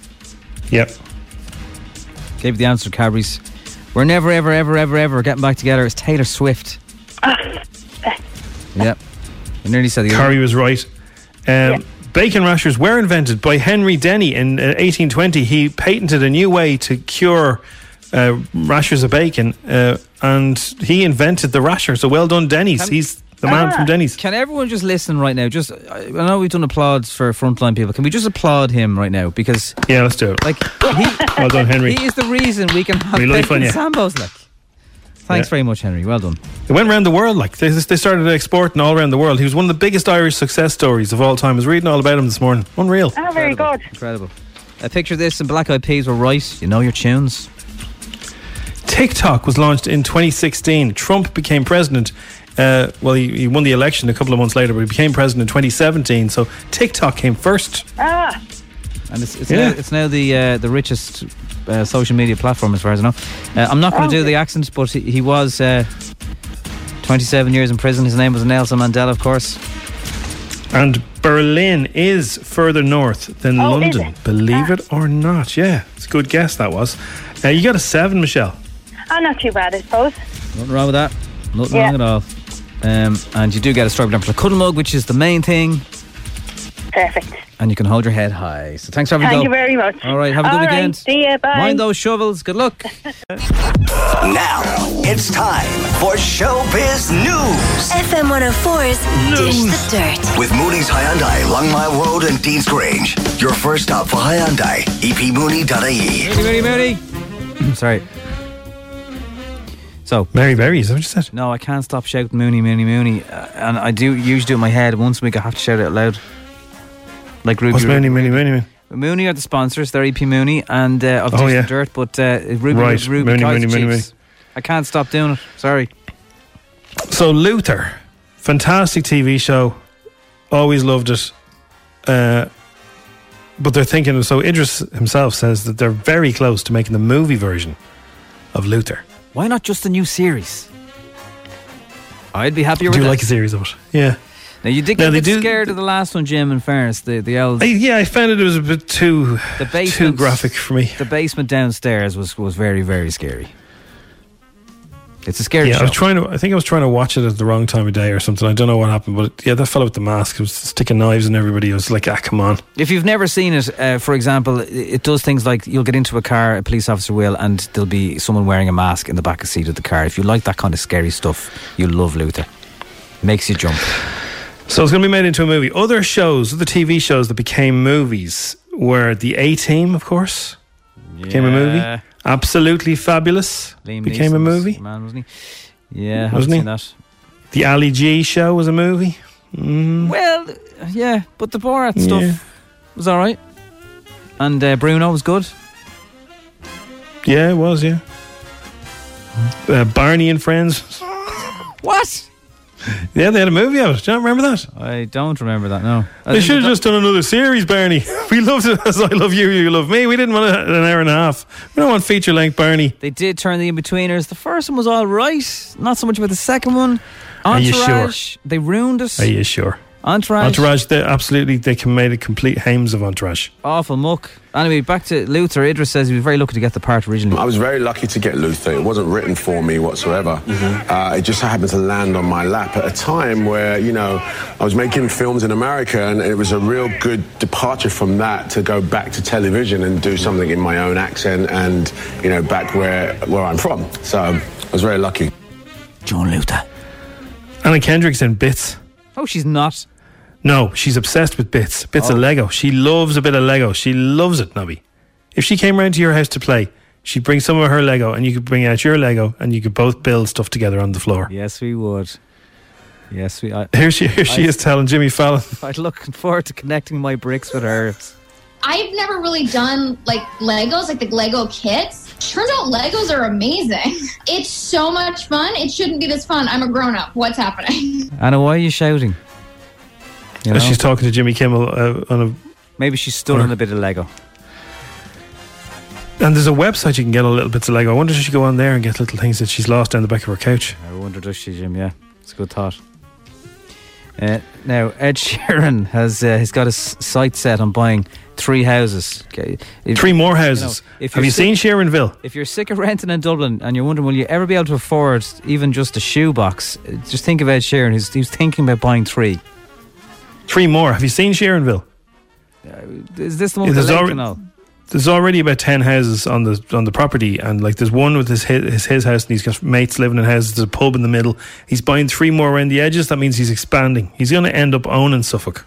Yep. Gave the answer, Cadbury's. We're never, ever, ever, ever, ever getting back together. It's Taylor Swift. yep. I nearly said the other. Corey was right. Um, Bacon rashers were invented by Henry Denny in uh, 1820. He patented a new way to cure uh, rashers of bacon, uh, and he invented the rasher. So well done, Denny's. Can- He's the man from ah, Denny's. Can everyone just listen right now? Just, I I know we've done applauds for frontline people. Can we just applaud him right now? Because, Yeah, let's do it. like, he, Well done, Henry. he is the reason we can have We life bacon sambos. Like, thanks Yeah. very much, Henry. Well done. It went around the world. Like they, they started exporting all around the world. He was one of the biggest Irish success stories of all time. I was reading all about him this morning. Unreal. Oh, very good. Incredible. A picture of this and Black Eyed Peas were right. You know your tunes. TikTok was launched in 2016. Trump became president. Uh, well, he, he won the election a couple of months later, but he became president in 2017. So TikTok came first. Ah, And it's, it's, Yeah. now, it's now the uh, the richest uh, social media platform as far as I know. Uh, I'm not going to do the accent, but he, he was uh, 27 years in prison. His name was Nelson Mandela, of course. And Berlin is further north than Oh, London. it? Believe it or not. Yeah, it's a good guess that was. Uh, you got a seven, Michelle. oh, not too bad, I suppose. Nothing wrong with that. Nothing Yeah. wrong at all. Um, and you do get a strawberry jumper cuddle mug, which is the main thing. Perfect. And you can hold your head high. So thanks for having a Thank go. you very much. All right, have a good All right, weekend. see ya, bye. Mind those shovels. Good luck. Now it's time for Showbiz News FM 104's Dish the Dirt. with Mooney's Hyundai, Longmile Road, and Deansgrange. Your first stop for Hyundai. Epmooney.ie. Moody, Moody, Moody. Sorry. So, Mary Berry, is that what you said? no, I can't stop shouting Mooney, Mooney, Mooney. Uh, and I do usually do it in my head. Once a week, I have to shout it out loud. Like Ruby. What's Mooney, Mooney, Mooney, Mooney? Mooney are the sponsors. They're EP Mooney and uh, of Oh, the yeah. Dirt. But uh, Ruby, Right, Ruby Mooney, Kaiser Mooney, Mooney, I can't stop doing it. Sorry. So Luther, fantastic TV show. Always loved it. Uh, but they're thinking. So Idris himself says that they're very close to making the movie version of Luther. Why not just a new series? I'd be happier Do with you that. like a series of it? Yeah. Now you did Now, get they a bit do- scared of the last one, Jim. In fairness, the the old I, yeah, I found it, it was a bit too the too basement graphic for me. The basement downstairs was was very very scary. It's a scary Yeah, I show. was trying to. I think I was trying to watch it at the wrong time of day or something. I don't know what happened, but yeah, that fellow with the mask was sticking knives in everybody. I was like, ah, come on. If you've never seen it, uh, for example, it- does things like you'll get into a car, a police officer will, and there'll be someone wearing a mask in the back of seat of the car. If you like that kind of scary stuff, you'll love Luther. Makes you jump. So it's going to be made into a movie. Other shows, other TV shows that became movies were the A Team, of course, became a movie. Absolutely fabulous Liam became a movie. Man, wasn't he? Yeah, Wasn't he? seen that. The Ali G show was a movie. Mm. Well, yeah, but the Borat stuff Yeah. was all right, and uh, Bruno was good. Yeah, it was. Yeah. Uh, Barney and Friends. What? Yeah, they had a movie out. Do you not remember that? I don't remember that. No, I They should have just done another series, Barney. We loved it as I love you, you love me. We didn't want an hour and a half. We don't want feature length Barney. They did turn the in-betweeners. The first one was all right. Not so much about the second one. Are you Entourage. They ruined us. Are you sure? Entourage. Entourage, they absolutely they can made a complete hames of Entourage. Awful muck. Anyway, back to Luther. Idris says he was very lucky to get the part originally. I was very lucky to get Luther. It wasn't written for me whatsoever. Uh, it just happened to land on my lap at a time where, you know, I was making films in America and it was a real good departure from that to go back to television and do something in my own accent and, you know, back where, where I'm from. So I was very lucky. John Luther. Anna Kendrick's in bits. Oh, she's not. No, she's obsessed with bits. Bits Oh. of Lego. She loves a bit of Lego. She loves it, Nobby. If she came round to your house to play, she'd bring some of her Lego and you could bring out your Lego and you could both build stuff together on the floor. Yes, we would. Yes, we. I, Here she, here she I- is telling Jimmy Fallon. I'm looking forward to connecting my bricks with hers. I've never really done like Legos, like the Lego kits. Turns out Legos are amazing. It's so much fun. It shouldn't be this fun. I'm a grown up. What's happening? Anna, why are you shouting? You know? She's talking to Jimmy Kimmel uh, on a Maybe she's still on a bit of Lego. And there's a website you can get a little bits of Lego. I wonder if she go on there and get little things that she's lost down the back of her couch. I wonder does she, Jim? Yeah, it's a good thought. Uh, now Ed Sheeran has uh, he's got his sight set on buying three houses. Okay, if- Three more you know, houses. Have you're sick- seen Sheeranville? If you're sick of renting in Dublin and you're wondering will you ever be able to afford even just a shoebox, uh, just think of Ed Sheeran. He's thinking about buying three. Three more. Have you seen Sheeranville? Is this the one with There's the lake alre- and? There's already about ten houses on the on the property, and like there's one with his his, his house, and he's got mates living in houses. There's a pub in the middle. He's buying three more around the edges. That means he's expanding. He's going to end up owning Suffolk.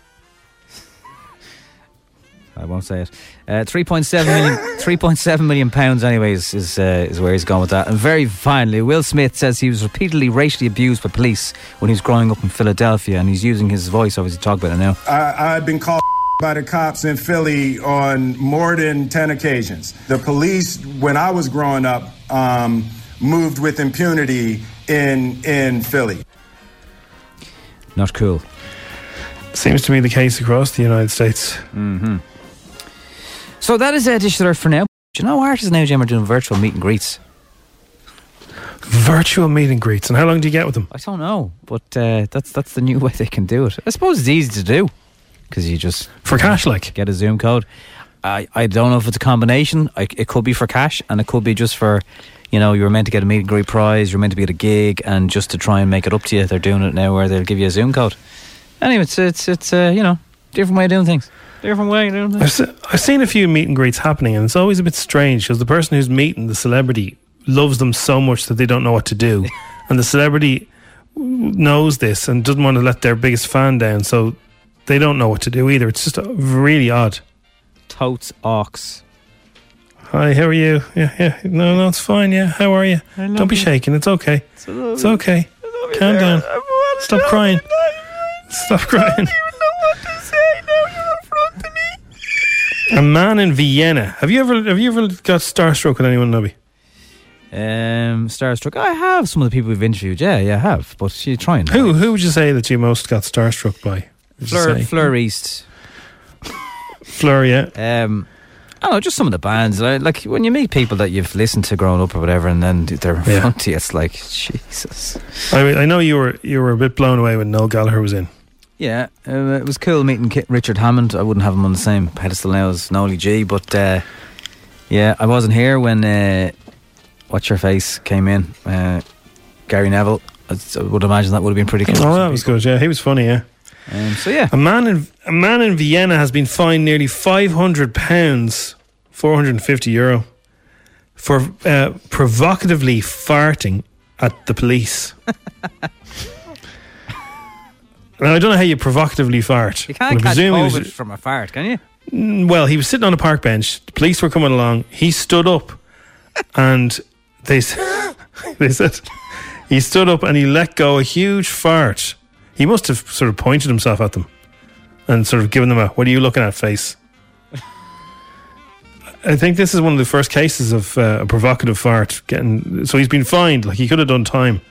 I won't say it. Uh, 3.7 million, 3.7 million pounds, anyways, is uh, is where he's gone with that. And very finally, Will Smith says he was repeatedly racially abused by police when he was growing up in Philadelphia, and he's using his voice obviously to talk about it now. I, I've been called by the cops in Philly on more than 10 occasions. The police, when I was growing up, um, moved with impunity in, in Philly. Not cool. Seems to be the case across the United States. Mm-hmm. So that is uh, Dish Alert for now. Do you know artists now, Jim, are doing virtual meet and greets? Virtual meet and greets. And how long do you get with them? I don't know, but uh, that's that's the new way they can do it. I suppose it's easy to do because you just for cash, like get a Zoom code. I I don't know if it's a combination. I, it could be for cash, and it could be just for. You know, you were meant to get a meet and greet prize. You're meant to be at a gig, and just to try and make it up to you, they're doing it now where they'll give you a Zoom code. Anyway, it's it's it's uh, you know different way of doing things. Different way of doing I've, se- I've seen a few meet and greets happening, and it's always a bit strange because the person who's meeting the celebrity loves them so much that they don't know what to do, and the celebrity knows this and doesn't want to let their biggest fan down, so they don't know what to do either. It's just uh, really odd. Totes ox. Hi, how are you? Yeah, yeah. No, no, it's fine. Yeah, how are you? Don't be you. shaking. It's okay. It's okay. Calm down. Stop crying. Stop crying. A man in Vienna. Have you ever have you ever got starstruck with anyone, Nobby? Um, starstruck. I have some of the people we've interviewed. Yeah, yeah, I have. But you trying. Who who would you say that you most got starstruck by? Fleur? Fleur East. Fleur, yeah. Um, I don't know, just some of the bands. Like, like when you meet people that you've listened to growing up or whatever, and then they're in Yeah. front of you, it's like Jesus. I mean, I know you were you were a bit blown away when Noel Gallagher was in. Yeah, uh, it was cool meeting Ki- Richard Hammond. I wouldn't have him on the same pedestal now as Nolly G, but uh, yeah, I wasn't here when uh, What's Your Face came in. Uh, Gary Neville. I I would imagine that would have been pretty cool. Oh, that was good. Yeah, he was funny. Yeah. Um, so yeah, a man in a man in Vienna has been fined nearly five hundred pounds, four hundred and fifty euro, for uh, provocatively farting at the police. now I don't know how you provocatively fart. You can't catch he was- from a fart, can you? Mm, Well, he was sitting on a park bench. The police were coming along. He stood up, and they they said he stood up and he let go a huge fart. He must have sort of pointed himself at them and sort of given them a "What are you looking at?" face. I think this is one of the first cases of uh, a provocative fart getting. So he's been fined. Like he could have done time.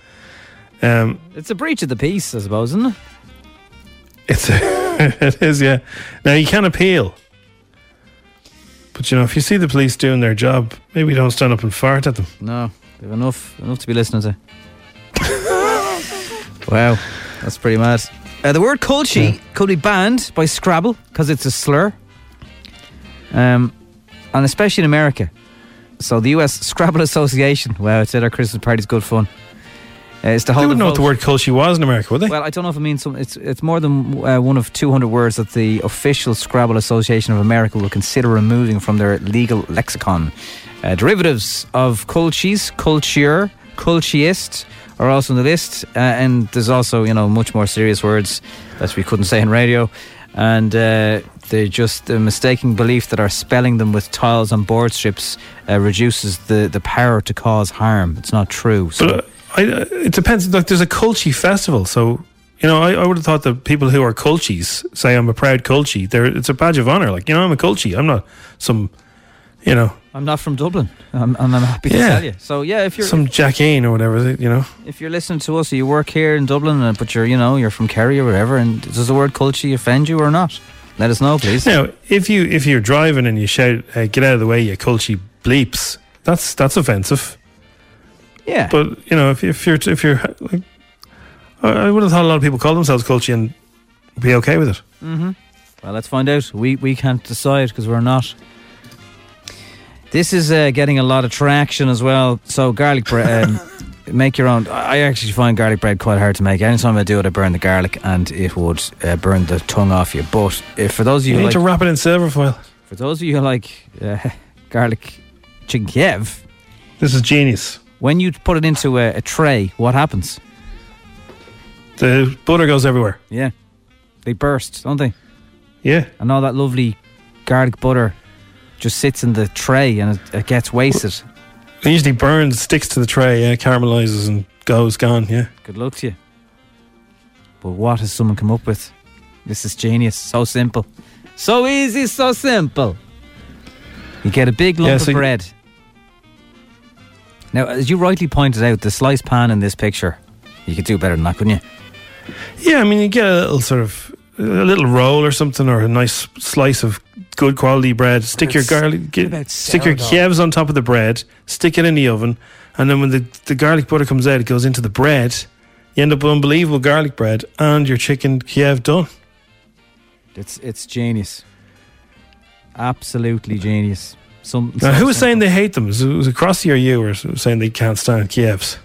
Um, It's a breach of the peace, I suppose, isn't it? It's it is, yeah. Now you can appeal, but you know if you see the police doing their job, maybe don't stand up and fart at them. No, they've enough enough to be listening to. wow, that's pretty mad. Uh, the word culchie could be banned by Scrabble because it's a slur, um, and especially in America. So the U.S. Scrabble Association, wow, it said our Christmas party's good fun. It's to They hold a wouldn't know what the word culchie was in America, would they? Well, I don't know if it means some. It's it's more than uh, one of 200 words that the official Scrabble Association of America will consider removing from their legal lexicon. Uh, derivatives of culches, culture, cultist are also on the list, uh, and there's also you know much more serious words that we couldn't say in radio, and. Uh, they're just the mistaken belief that our spelling them with tiles on board strips uh, reduces the, the power to cause harm. It's not true. So But uh, I, uh, it depends. Like, there's a Culchie festival, so you know, I, I would have thought that people who are Culchies say I'm a proud Culchie. They're, it's a badge of honor. Like you know, I'm a Culchie. I'm not some, you know, I'm not from Dublin, I'm, and I'm happy to Yeah. tell you. So yeah, if you're some Jackeen or whatever. You know, if you're listening to us, you work here in Dublin, uh, but you're you know you're from Kerry or whatever, and does the word culchie offend you or not? Let us know, please. now if you if you're driving and you shout, hey, "Get out of the way, you Culchie bleeps," that's that's offensive. Yeah, but you know, if, if you're if you're, like, I would have thought a lot of people call themselves Culchie and be okay with it. Mm-hmm. Well, let's find out. We we can't decide because we're not. This is uh, getting a lot of traction as well. So garlic bread, um, make your own. I actually find garlic bread quite hard to make. Anytime I do it, I burn the garlic and it would uh, burn the tongue off you. But if for those of you, You who need like, to wrap it in silver foil. for those of you who like uh, garlic chicken Kiev, this is genius. When you put it into a, a tray, what happens? The butter goes everywhere. Yeah, they burst, don't they? Yeah, and all that lovely garlic butter just sits in the tray and it, it gets wasted. It usually burns, sticks to the tray, yeah, caramelizes and goes gone. Yeah. Good luck to you. But what has someone come up with? This is genius. So simple. So easy, so simple. You get a big lump Yeah, of so you- bread. Now, as you rightly pointed out, the sliced pan in this picture, you could do better than that, couldn't you? Yeah, I mean, you get a little sort of a little roll or something, or a nice slice of good quality bread. Stick your garlic, get, stick your sourdough? Kievs on top of the bread. Stick it in the oven, and then when the the garlic butter comes out, it goes into the bread. You end up with unbelievable garlic bread and your chicken Kiev done. It's it's genius. Absolutely genius. Some, Now, who was saying they hate them? Was it, was it Crossy or you, or saying they can't stand Kievs?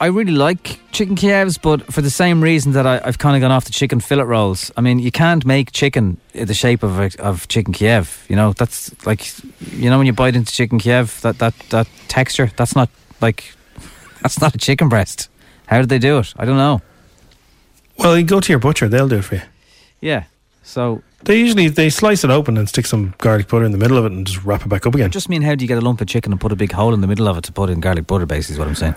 I really like chicken Kievs, but for the same reason that I, I've kind of gone off the chicken fillet rolls. I mean, you can't make chicken in the shape of a, of chicken Kiev. You know, that's like, you know, when you bite into chicken Kiev, that that that texture, that's not like, that's not a chicken breast. How did they do it? I don't know. Well, you go to your butcher; they'll do it for you. Yeah. So They usually they slice it open and stick some garlic butter in the middle of it and just wrap it back up again. just mean, how do you get a lump of chicken and put a big hole in the middle of it to put in garlic butter? Basically, is what I'm saying.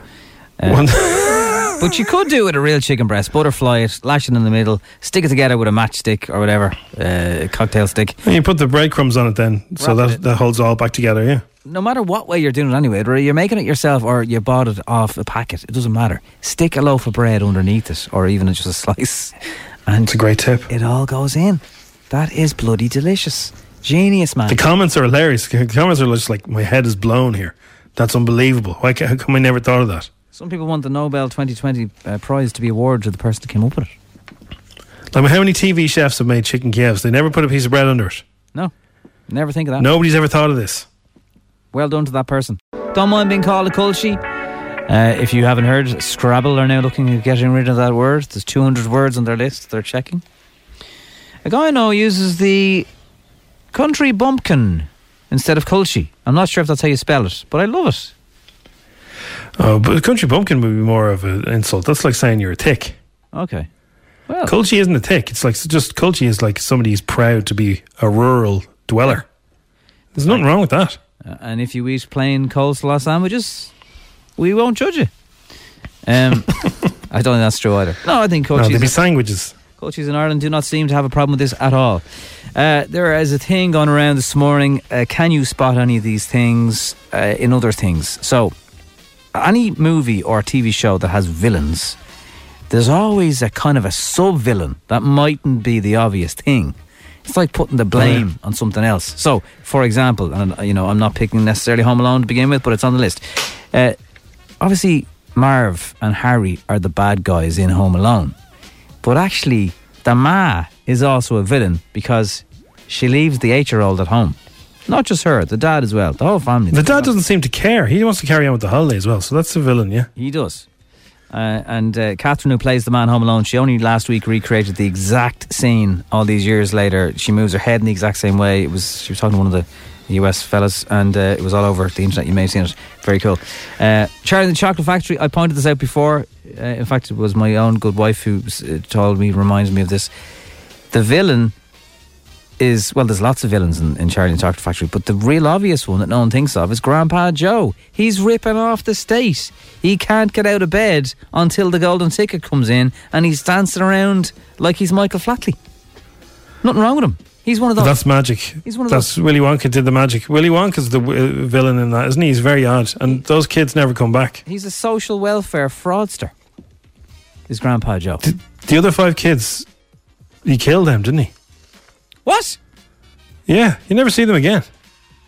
Uh, but you could do it with a real chicken breast, butterfly it, lash it in the middle, stick it together with a matchstick or whatever, uh, a cocktail stick. And you put the breadcrumbs on it then, so Wrap that it. that holds all back together. Yeah. No matter what way you're doing it anyway, whether you're making it yourself or you bought it off a packet, it doesn't matter. Stick a loaf of bread underneath it or even just a slice. And it's a great tip. It all goes in. That is bloody delicious. Genius, man. The comments are hilarious. The comments are just like, "My head is blown here. That's unbelievable. Why? ca- How come I never thought of that?" Some people want the Nobel 2020 uh, prize to be awarded to the person that came up with it. Like, how many TV chefs have made chicken Kievs? They never put a piece of bread under it. No. Never think of that. Nobody's ever thought of this. Well done to that person. Don't mind being called a culchie. Uh, if you haven't heard, Scrabble are now looking at getting rid of that word. There's 200 words on their list. They're checking. A guy I know uses the country bumpkin instead of culchie. I'm not sure if that's how you spell it, but I love it. Oh, but country bumpkin would be more of an insult. That's like saying you're a tick. Okay. Well, Culchie isn't a tick. It's like just culchie is like somebody who's proud to be a rural dweller. There's nothing wrong with that. Uh, and if you eat plain coleslaw sandwiches, we won't judge you. Um, I don't think that's true either. No, I think No, they'd be sandwiches. Coaches in Ireland do not seem to have a problem with this at all. Uh, there is a thing going around this morning. Uh, can you spot any of these things uh, in other things? So, any movie or TV show that has villains, there's always a kind of a sub villain that mightn't be the obvious thing. It's like putting the blame on something else. So, for example, and you know, I'm not picking necessarily Home Alone to begin with, but it's on the list. Uh, obviously, Marv and Harry are the bad guys in Home Alone. But actually, the ma is also a villain because she leaves the eight year old at home. Not just her, the dad as well, the whole family. The dad doesn't seem to care. He wants to carry on with the holiday as well. So that's a villain, yeah. He does. Uh, and uh, Catherine, who plays the man Home Alone, she only last week recreated the exact scene all these years later. She moves her head in the exact same way. It was she was talking to one of the US fellas, and uh, it was all over the internet. You may have seen it. Very cool. Uh, Charlie and the Chocolate Factory. I pointed this out before. Uh, in fact, it was my own good wife who uh, told me, reminds me of this. The villain is well, there's lots of villains in, in Charlie and the Chocolate Factory, but the real obvious one that no one thinks of is Grandpa Joe. He's ripping off the state. He can't get out of bed until the golden ticket comes in, and he's dancing around like he's Michael Flatley. Nothing wrong with him. He's one of those. that's magic. He's one of those. that's Willy Wonka did the magic. Willy Wonka's the w- uh, villain in that, isn't he? He's very odd, and those kids never come back. He's a social welfare fraudster. Is Grandpa Joe? The other five kids, he killed them, didn't he? What? Yeah, you never see them again.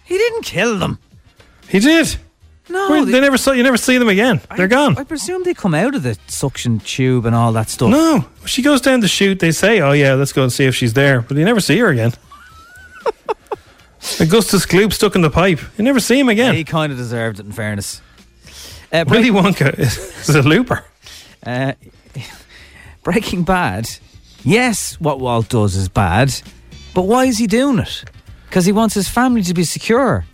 He didn't kill them. He did. No, they- they, never saw. You never see them again. They're gone. I presume they come out of the suction tube and all that stuff. No, she goes down the chute. They say, "Oh yeah, let's go and see if she's there," but you never see her again. Augustus Gloop stuck in the pipe. You never see him again. He kind of deserved it, in fairness. Uh, Willy Wonka is, is a looper. Uh, Breaking Bad. Yes, what Walt does is bad, but why is he doing it? Because he wants his family to be secure.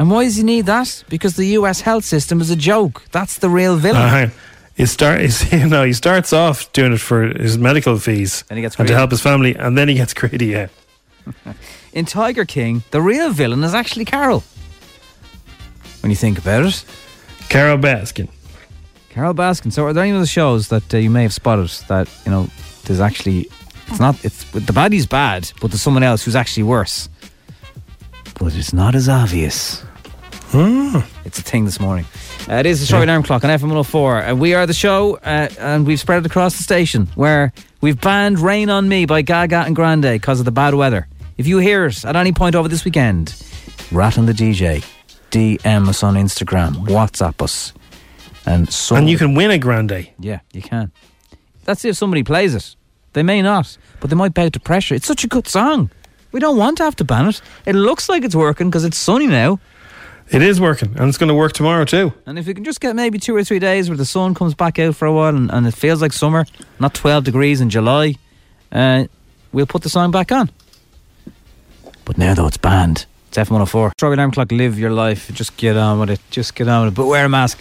And why does he need that? Because the U.S. health system is a joke. That's the real villain. Uh, he start. You know, he starts off doing it for his medical fees And he gets and to help his family, and then he gets greedy. Yeah, In Tiger King, the real villain is actually Carol. When you think about it. Carole Baskin. Carole Baskin. So, are there any of the shows that uh, you may have spotted that, you know, there's actually It's not. It's the baddie's bad, but there's someone else who's actually worse. But it's not as obvious. It's a thing this morning. Uh, it is the Strawberry Alarm Clock on FM 104. And we are the show, uh, and we've spread it across the station where we've banned Rain on Me by Gaga and Grande because of the bad weather. If you hear it at any point over this weekend, rat on the DJ, DM us on Instagram, WhatsApp us. And, so And you can win a grande. Yeah, you can. That's if somebody plays it. They may not, but they might bow to pressure. It's such a good song. We don't want to have to ban it. It looks like it's working because it's sunny now. It is working, and it's going to work tomorrow too. And if we can just get maybe two or three days where the sun comes back out for a while and, and it feels like summer, not 12 degrees in July, uh, we'll put the song back on. But now, though, it's banned. It's F104. Strawberry Alarm Clock, live your life. Just get on with it. Just get on with it. But wear a mask.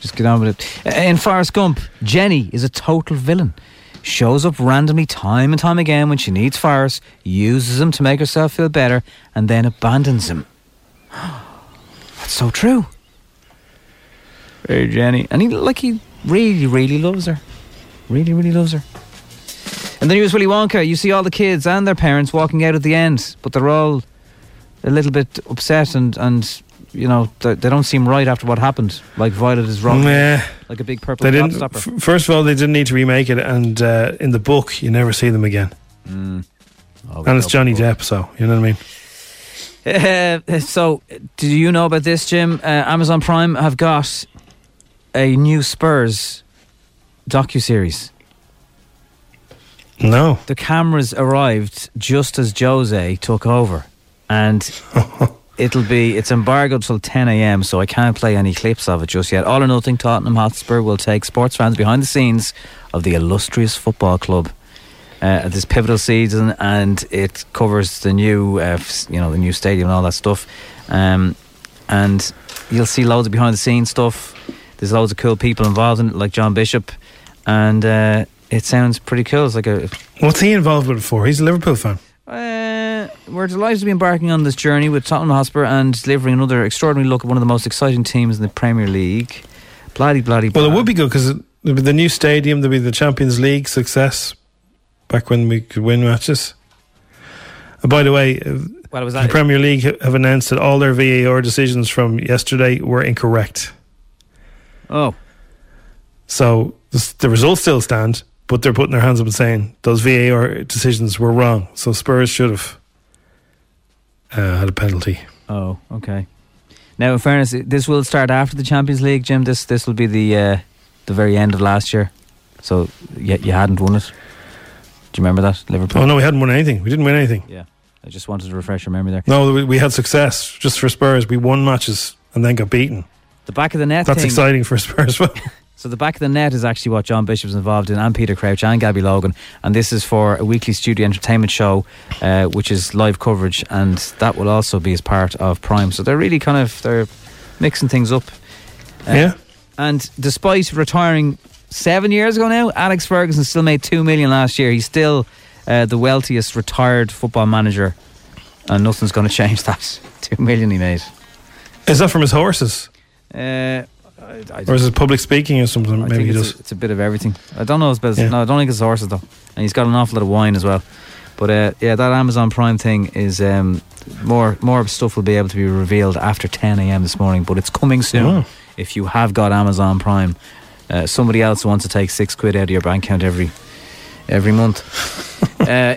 Just get on with it. Uh, In Forrest Gump, Jenny is a total villain. Shows up randomly time and time again when she needs Forrest, uses him to make herself feel better, and then abandons him. That's so true. Hey, Jenny. And he, like, he really, really loves her. Really, really loves her. And then here's Willy Wonka. You see all the kids and their parents walking out at the end, but they're all a little bit upset and, and you know, they, they don't seem right after what happened. Like Violet is wrong. Nah. Like a big purple They didn't. gobstopper. f- first of all, they didn't need to remake it, and uh, in the book, you never see them again. Mm. and it's Johnny Depp, so you know what I mean. Uh, so, do you know about this, Jim? Uh, Amazon Prime have got a new Spurs docu series. No. The cameras arrived just as Jose took over, and it'll be it's embargoed till 10 a.m. So I can't play any clips of it just yet. All or nothing. Tottenham Hotspur will take sports fans behind the scenes of the illustrious football club. Uh, this pivotal season, and it covers the new, uh, you know, the new stadium and all that stuff. Um, and you'll see loads of behind the scenes stuff. There's loads of cool people involved in it, like John Bishop, and uh, it sounds pretty cool. It's like a What's he involved with it for? He's a Liverpool fan. Uh, we're delighted to be embarking on this journey with Tottenham Hotspur and delivering another extraordinary look at one of the most exciting teams in the Premier League. Bloody, bloody, Well, it would be good because there'd be the new stadium, there'd be the Champions League success back when we could win matches. And by the way, uh, Well, the Premier League have announced that all their VAR decisions from yesterday were incorrect. Oh. So the, the results still stand, but they're putting their hands up and saying those VAR decisions were wrong. So Spurs should have uh, had a penalty. Oh, okay. Now, in fairness, this will start after the Champions League, Jim. This this will be the uh, the very end of last year. So you, you hadn't won it. Do you remember that Liverpool? Oh no, we hadn't won anything. We didn't win anything. Yeah, I just wanted to refresh your memory there. No, we, we had success just for Spurs. We won matches and then got beaten. The back of the net. That's thing- exciting for Spurs. So the back of the net is actually what John Bishop's involved in, and Peter Crouch and Gabby Logan, and this is for a weekly studio entertainment show, uh, which is live coverage, and that will also be as part of Prime. So they're really kind of they're mixing things up. Uh, Yeah. And despite retiring seven years ago now, Alex Ferguson still made two million last year. He's still uh, the wealthiest retired football manager, and nothing's going to change that. Two million he made. Is that from his horses? Uh, I, or is it public speaking or something? I Maybe think it's a, it's a bit of everything. I don't know his business. Yeah. No, I don't think it's horses though, and he's got an awful lot of wine as well. But uh, yeah, that Amazon Prime thing is um, more more stuff will be able to be revealed after 10 a.m. this morning. But it's coming soon. Oh. If you have got Amazon Prime, uh, somebody else wants to take six quid out of your bank account every every month. uh,